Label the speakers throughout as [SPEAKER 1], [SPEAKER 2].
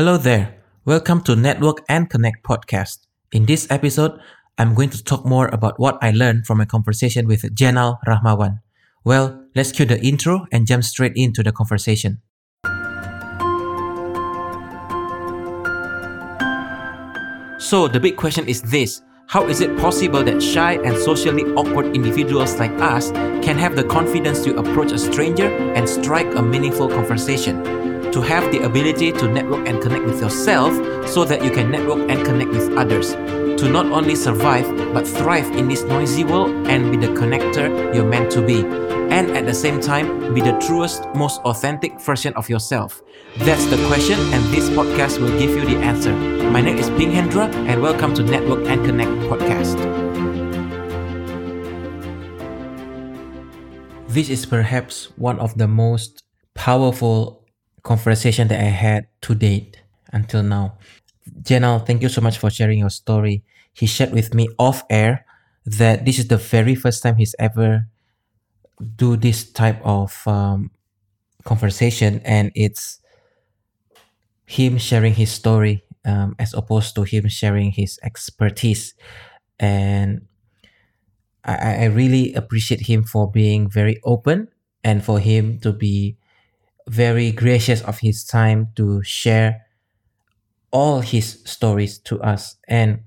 [SPEAKER 1] Hello there. Welcome to Network and Connect podcast. In this episode, I'm going to talk more about what I learned from a conversation with Jenal Rahmawan. Well, let's cue the intro and jump straight into the conversation. So, the big question is this How is it possible that shy and socially awkward individuals like us can have the confidence to approach a stranger and strike a meaningful conversation? To have the ability to network and connect with yourself so that you can network and connect with others. To not only survive but thrive in this noisy world and be the connector you're meant to be and at the same time be the truest, most authentic version of yourself? That's the question, and this podcast will give you the answer. My name is Ping Hendra, and welcome to Network and Connect podcast. This is perhaps one of the most powerful conversation that I had to date until now. Jenal, thank you so much for sharing your story. He shared with me off air that this is the very first time he's ever do this type of um, conversation and it's him sharing his story um, as opposed to him sharing his expertise and I, I really appreciate him for being very open and for him to be very gracious of his time to share all his stories to us and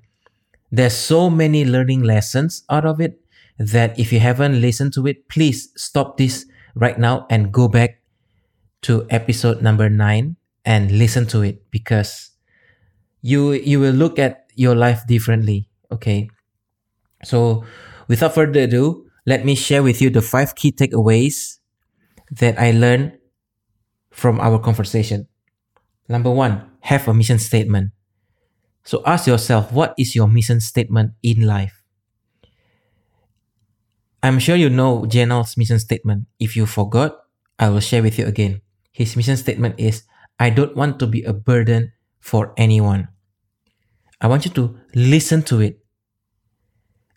[SPEAKER 1] there's so many learning lessons out of it that if you haven't listened to it, please stop this right now and go back to episode number nine and listen to it because you you will look at your life differently. Okay. So without further ado, let me share with you the five key takeaways that I learned from our conversation. Number one, have a mission statement. So ask yourself, what is your mission statement in life? I'm sure you know Jenal's mission statement. If you forgot, I will share with you again. His mission statement is I don't want to be a burden for anyone. I want you to listen to it.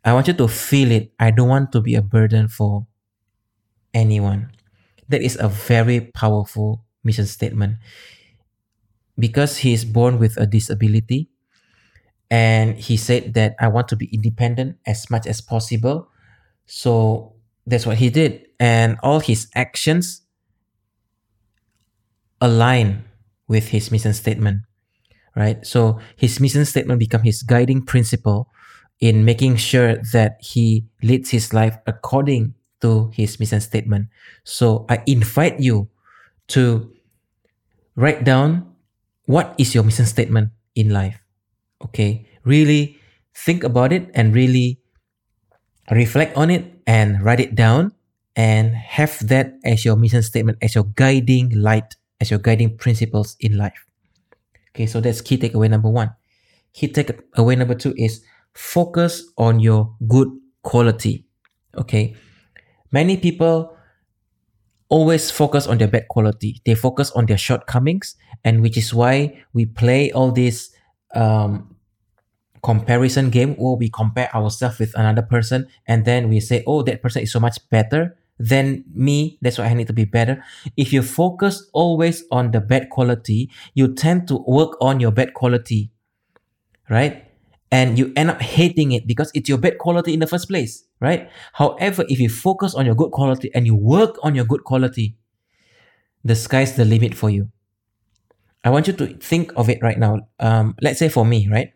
[SPEAKER 1] I want you to feel it. I don't want to be a burden for anyone. That is a very powerful mission statement. Because he is born with a disability, and he said that I want to be independent as much as possible so that's what he did. And all his actions align with his mission statement, right? So his mission statement become his guiding principle in making sure that he leads his life according to his mission statement. So I invite you to write down what is your mission statement in life. Okay. Really think about it and really reflect on it and write it down and have that as your mission statement, as your guiding light, as your guiding principles in life. Okay, so that's key takeaway number one. Key takeaway number two is focus on your good quality. Okay, many people always focus on their bad quality. They focus on their shortcomings, and which is why we play all this um, comparison game where we compare ourselves with another person and then we say, oh, that person is so much better than me. That's why I need to be better. If you focus always on the bad quality, you tend to work on your bad quality, right? And you end up hating it because it's your bad quality in the first place, right? However, if you focus on your good quality and you work on your good quality, the sky's the limit for you. I want you to think of it right now. Um, let's say for me, right?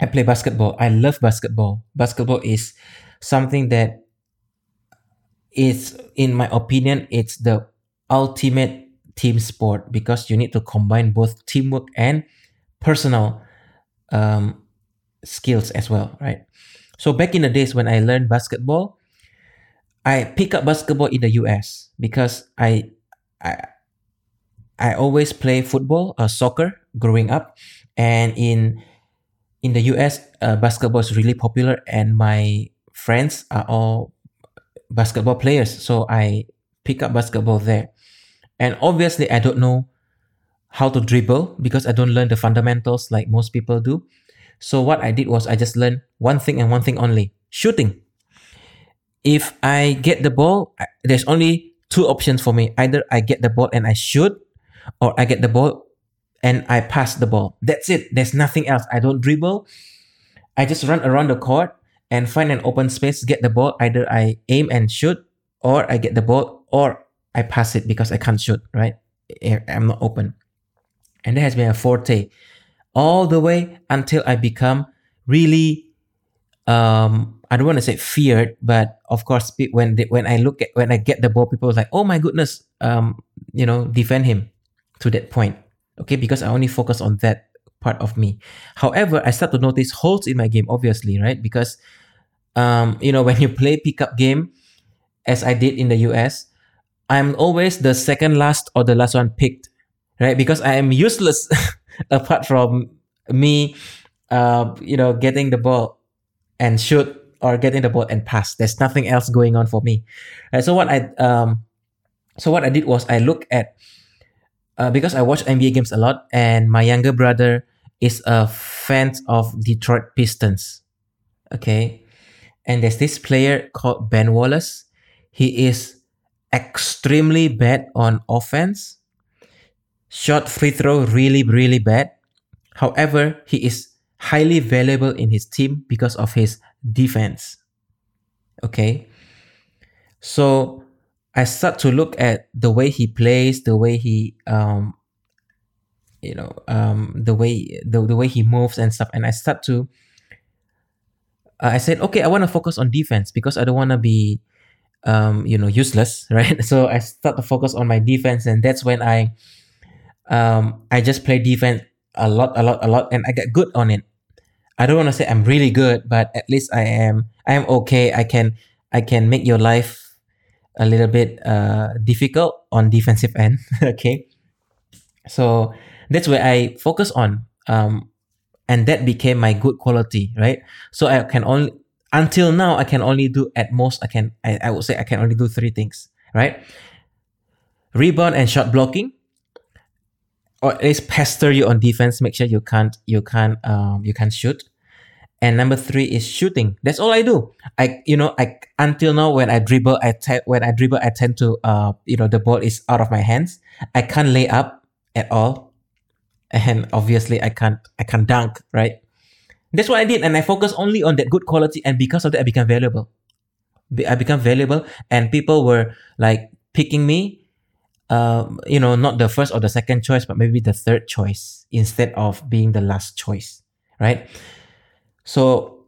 [SPEAKER 1] I play basketball. I love basketball. Basketball is something that is, in my opinion, it's the ultimate team sport because you need to combine both teamwork and personal um, skills as well, right? So back in the days when I learned basketball, I pick up basketball in the US because I I I always play football or soccer growing up, and in in the US, uh, basketball is really popular, and my friends are all basketball players. So I pick up basketball there. And obviously, I don't know how to dribble because I don't learn the fundamentals like most people do. So what I did was I just learned one thing and one thing only shooting. If I get the ball, there's only two options for me. Either I get the ball and I shoot, or I get the ball and I pass the ball. That's it. There's nothing else. I don't dribble. I just run around the court and find an open space, get the ball. Either I aim and shoot, or I get the ball, or I pass it because I can't shoot, right? Eh, I'm not open. And that has been a forte all the way until I become really um I don't want to say feared, but of course when they, when I look at when I get the ball, people are like, oh my goodness, um, you know, defend him to that point. Okay, because I only focus on that part of me. However, I start to notice holes in my game, obviously, right? Because um, you know, when you play pickup game, as I did in the US, I'm always the second last or the last one picked, right? Because I am useless apart from me, uh, you know, getting the ball and shoot or getting the ball and pass. There's nothing else going on for me. So what I um, so what I did was I look at uh, because I watch NBA games a lot, and my younger brother is a fan of Detroit Pistons. Okay, and there's this player called Ben Wallace. He is extremely bad on offense. Shot free throw really really bad. However, he is highly valuable in his team because of his defense. Okay. So I start to look at the way he plays, the way he um you know, um the way the, the way he moves and stuff and I start to uh, I said, okay, I want to focus on defense because I don't want to be um you know useless, right? So I start to focus on my defense and that's when I um I just play defense a lot a lot a lot and I get good on it I don't want to say I'm really good, but at least I am. I am okay. I can I can make your life a little bit uh, difficult on defensive end. okay, so that's where I focus on, um, and that became my good quality, right? So I can only until now I can only do at most I can I, I would say I can only do three things, right? Rebound and shot blocking, or at least pester you on defense. Make sure you can't you can't um you can't shoot. And number three is shooting. That's all i do. I you know i until now when i dribble i te- when i dribble i tend to uh you know the ball is out of my hands. I can't lay up at all. And obviously i can't i can't dunk right? That's what i did. And i focus only on that good quality. And because of that i become valuable. I become valuable. And people were like picking me um, you know, not the first or the second choice, but maybe the third choice instead of being the last choice, right? So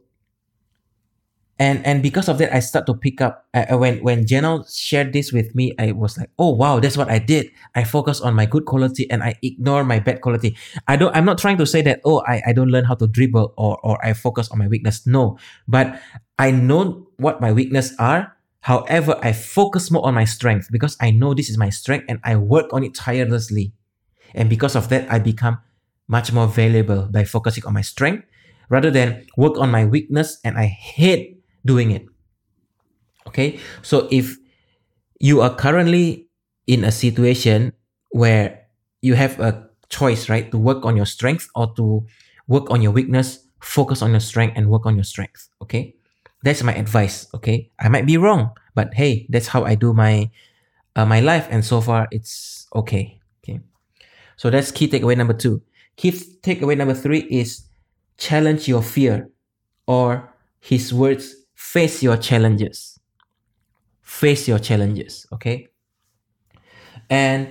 [SPEAKER 1] and and because of that i start to pick up uh, when when Janelle shared this with me i was like oh wow that's what i did. I focus on my good quality and i ignore my bad quality. I don't i'm not trying to say that oh i, I don't learn how to dribble or or i focus on my weakness. No but i know what my weakness are however i focus more on my strength because i know this is my strength and i work on it tirelessly and because of that i become much more valuable by focusing on my strength rather than work on my weakness and I hate doing it. Okay, so if you are currently in a situation where you have a choice, right, to work on your strength or to work on your weakness, focus on your strength and work on your strength. Okay, that's my advice. Okay, I might be wrong, but hey, that's how I do my uh, my life, and so far it's okay. Okay, so that's key takeaway number two. Key takeaway number three is challenge your fear, or his words, face your challenges. Face your challenges, okay? And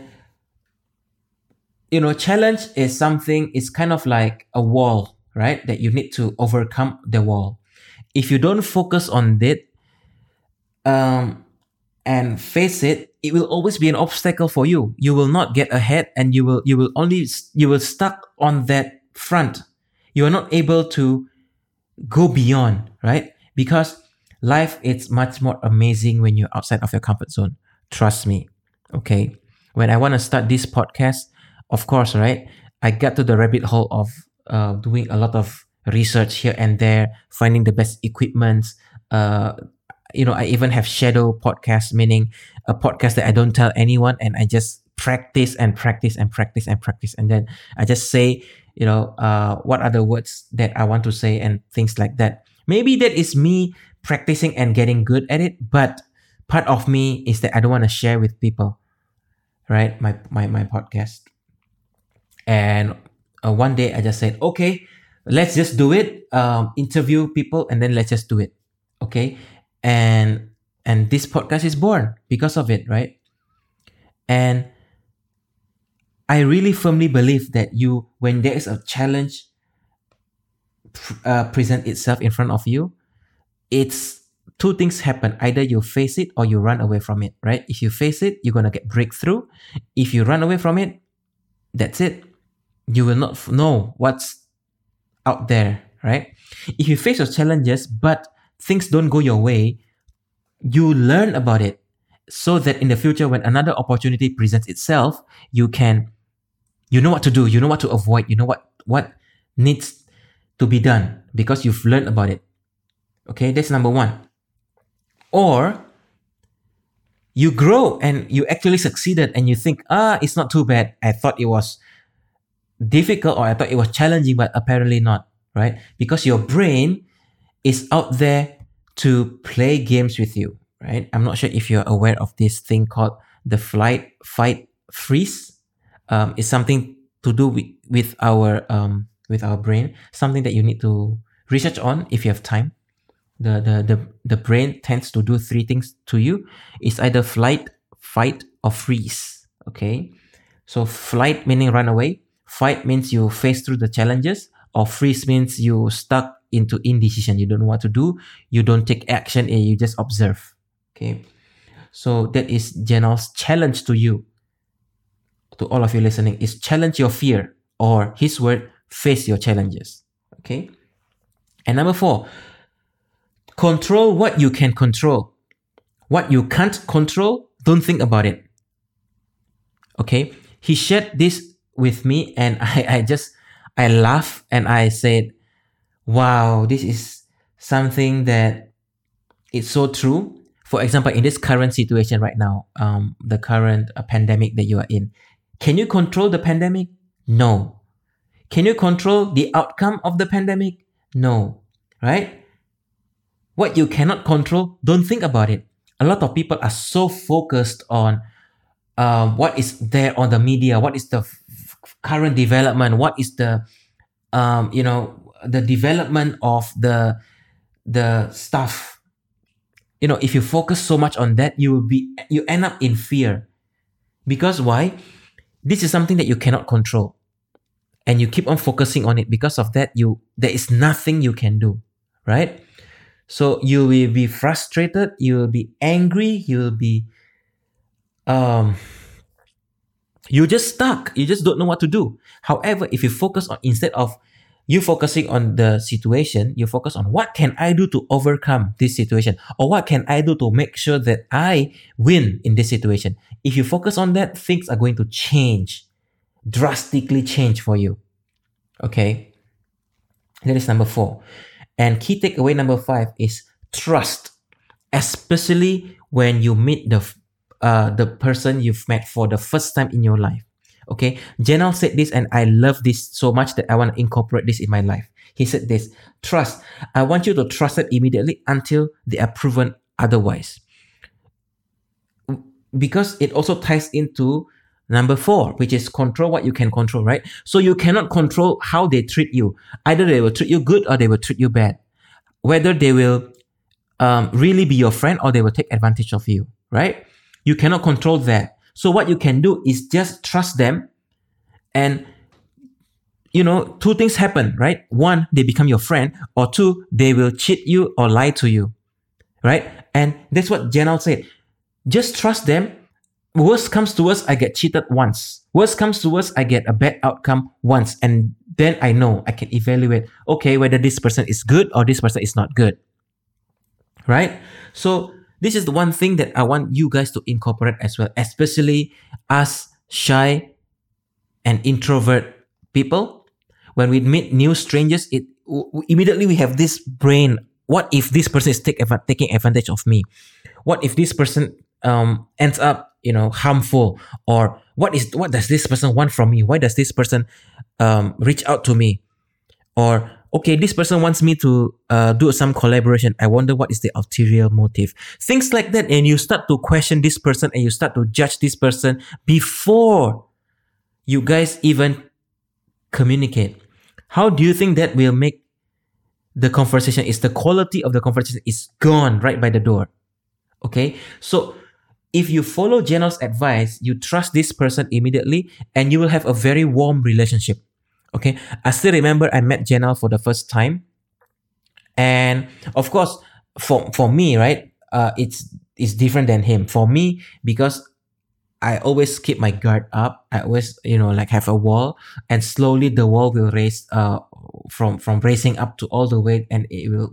[SPEAKER 1] you know, challenge is something, it's kind of like a wall, right? That you need to overcome the wall. If you don't focus on it um, and face it, it will always be an obstacle for you. You will not get ahead and you will, you will only, you will stuck on that front you are not able to go beyond, right? Because life is much more amazing when you're outside of your comfort zone. Trust me. Okay. When I want to start this podcast, of course, right? I got to the rabbit hole of uh, doing a lot of research here and there, finding the best equipment. Uh, you know, I even have shadow podcast, meaning a podcast that I don't tell anyone and I just practice and practice and practice and practice. And then I just say you know uh, what are the words that i want to say and things like that maybe that is me practicing and getting good at it but part of me is that i don't want to share with people right my my, my podcast and uh, one day I just said, okay, let's just do it. Um, interview people and then let's just do it. Okay. And, and this podcast is born because of it, right? And I really firmly believe that you, when there is a challenge uh, present itself in front of you, it's two things happen. Either you face it or you run away from it, right? If you face it, you're gonna get breakthrough. If you run away from it, that's it. You will not know what's out there, right? If you face your challenges, but things don't go your way, you learn about it so that in the future, when another opportunity presents itself, you can, you know what to do, you know what to avoid, you know what, what needs to be done because you've learned about it. Okay, that's number one. Or you grow and you actually succeeded and you think, ah, it's not too bad. I thought it was difficult or I thought it was challenging, but apparently not, right? Because your brain is out there to play games with you, right? I'm not sure if you're aware of this thing called the flight, fight, freeze. Um, it's something to do with, with our um, with our brain, something that you need to research on if you have time. The, the, the, the brain tends to do three things to you. It's either flight, fight, or freeze. Okay. So flight meaning run away. Fight means you face through the challenges or freeze means you stuck into indecision. You don't know what to do. You don't take action and you just observe. Okay. So that is Janel's challenge to you, to all of you listening, is challenge your fear or his word, face your challenges. Okay. And number four, control what you can control. What you can't control, don't think about it. Okay. He shared this with me and I, I just, I laughed and I said, wow, this is something that it's so true. For example, in this current situation right now, um, the current uh, pandemic that you are in, can you control the pandemic? No. Can you control the outcome of the pandemic? No. Right? What you cannot control, don't think about it. A lot of people are so focused on um, what is there on the media, what is the current development, what is the, um, you know, the development of the the stuff. You know, if you focus so much on that, you will be you end up in fear. Because why? This is something that you cannot control and you keep on focusing on it because of that you there is nothing you can do right so you will be frustrated you will be angry you will be um you just stuck you just don't know what to do however if you focus on instead of you focusing on the situation you focus on what can i do to overcome this situation or what can i do to make sure that i win in this situation if you focus on that things are going to change drastically change for you. Okay. That is number four. And key takeaway number five is trust, especially when you meet the uh, the person you've met for the first time in your life. Okay, Janel said this, and I love this so much that I want to incorporate this in my life. He said this: trust. I want you to trust it immediately until they are proven otherwise. Because it also ties into Number four, which is control what you can control, right? So you cannot control how they treat you. Either they will treat you good or they will treat you bad. Whether they will um, really be your friend or they will take advantage of you, right? You cannot control that. So what you can do is just trust them and you know, two things happen, right? One, they become your friend, or two, they will cheat you or lie to you, right? And that's what Janel said. Just trust them worst comes to worst, I get cheated once. Worst comes to worst, I get a bad outcome once. And then I know I can evaluate, okay, whether this person is good or this person is not good. Right? So this is the one thing that I want you guys to incorporate as well, especially us shy and introvert people. When we meet new strangers, it immediately we have this brain. What if this person is take, taking advantage of me? What if this person um, ends up you know harmful or what is what does this person want from me why does this person um, reach out to me or okay this person wants me to uh, do some collaboration i wonder what is the ulterior motive things like that and you start to question this person and you start to judge this person before you guys even communicate. How do you think that will make the conversation is the quality of the conversation is gone right by the door. Okay. So if you follow Janel's advice, you trust this person immediately and you will have a very warm relationship. Okay. I still remember I met Janel for the first time. And of course, for, for me, right, uh, it's, it's different than him. For me, because I always keep my guard up. I always, you know, like have a wall and slowly the wall will raise, uh, from, from raising up to all the way and it will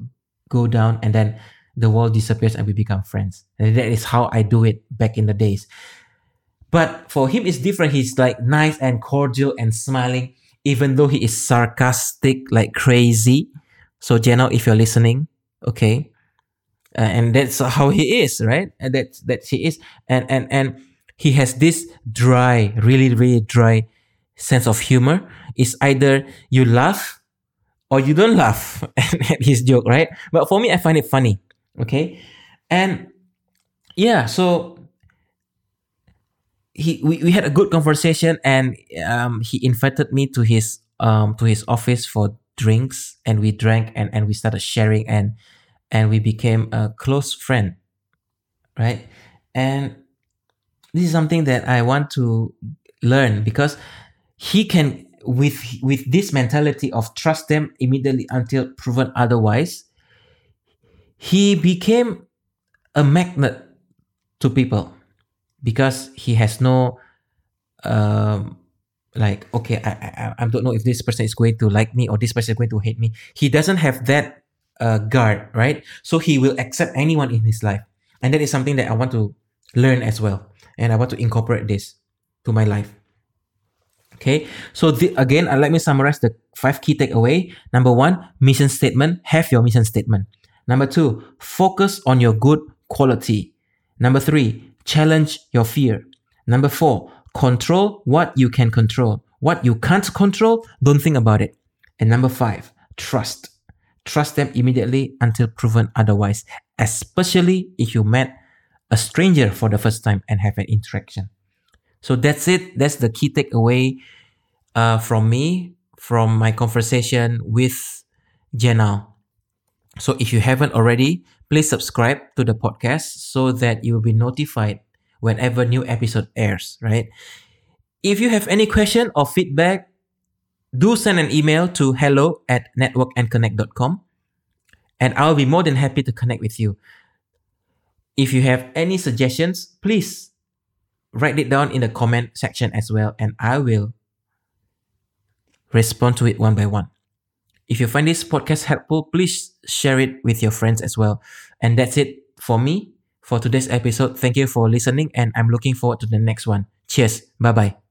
[SPEAKER 1] go down and then the wall disappears and we become friends. And that is how I do it back in the days. But for him, it's different. He's like nice and cordial and smiling, even though he is sarcastic like crazy. So, Janel, if you're listening, okay. Uh, and that's how he is, right? And that's that he is. And, and, and, he has this dry, really, really dry sense of humor. It's either you laugh or you don't laugh at his joke, right? But for me, I find it funny. Okay. And yeah, so he we, we had a good conversation and um, he invited me to his um to his office for drinks and we drank and, and we started sharing and and we became a close friend. Right. And this is something that I want to learn because he can with with this mentality of trust them immediately until proven otherwise he became a magnet to people because he has no um like okay I, I i don't know if this person is going to like me or this person is going to hate me he doesn't have that uh, guard right so he will accept anyone in his life and that is something that i want to learn as well and I want to incorporate this to my life. Okay, so the, again, uh, let me summarize the five key takeaway. Number one, mission statement. Have your mission statement. Number two, focus on your good quality. Number three, challenge your fear. Number four, control what you can control. What you can't control, don't think about it. And number five, trust. Trust them immediately until proven otherwise, especially if you met a stranger for the first time and have an interaction. So that's it. That's the key takeaway uh, from me from my conversation with Jenna. So if you haven't already, please subscribe to the podcast so that you will be notified whenever new episode airs, right? If you have any question or feedback, do send an email to hello at networkandconnect.com and I'll be more than happy to connect with you. If you have any suggestions, please write it down in the comment section as well, and I will respond to it one by one. If you find this podcast helpful, please share it with your friends as well. And that's it for me for today's episode. Thank you for listening, and I'm looking forward to the next one. Cheers. Bye bye.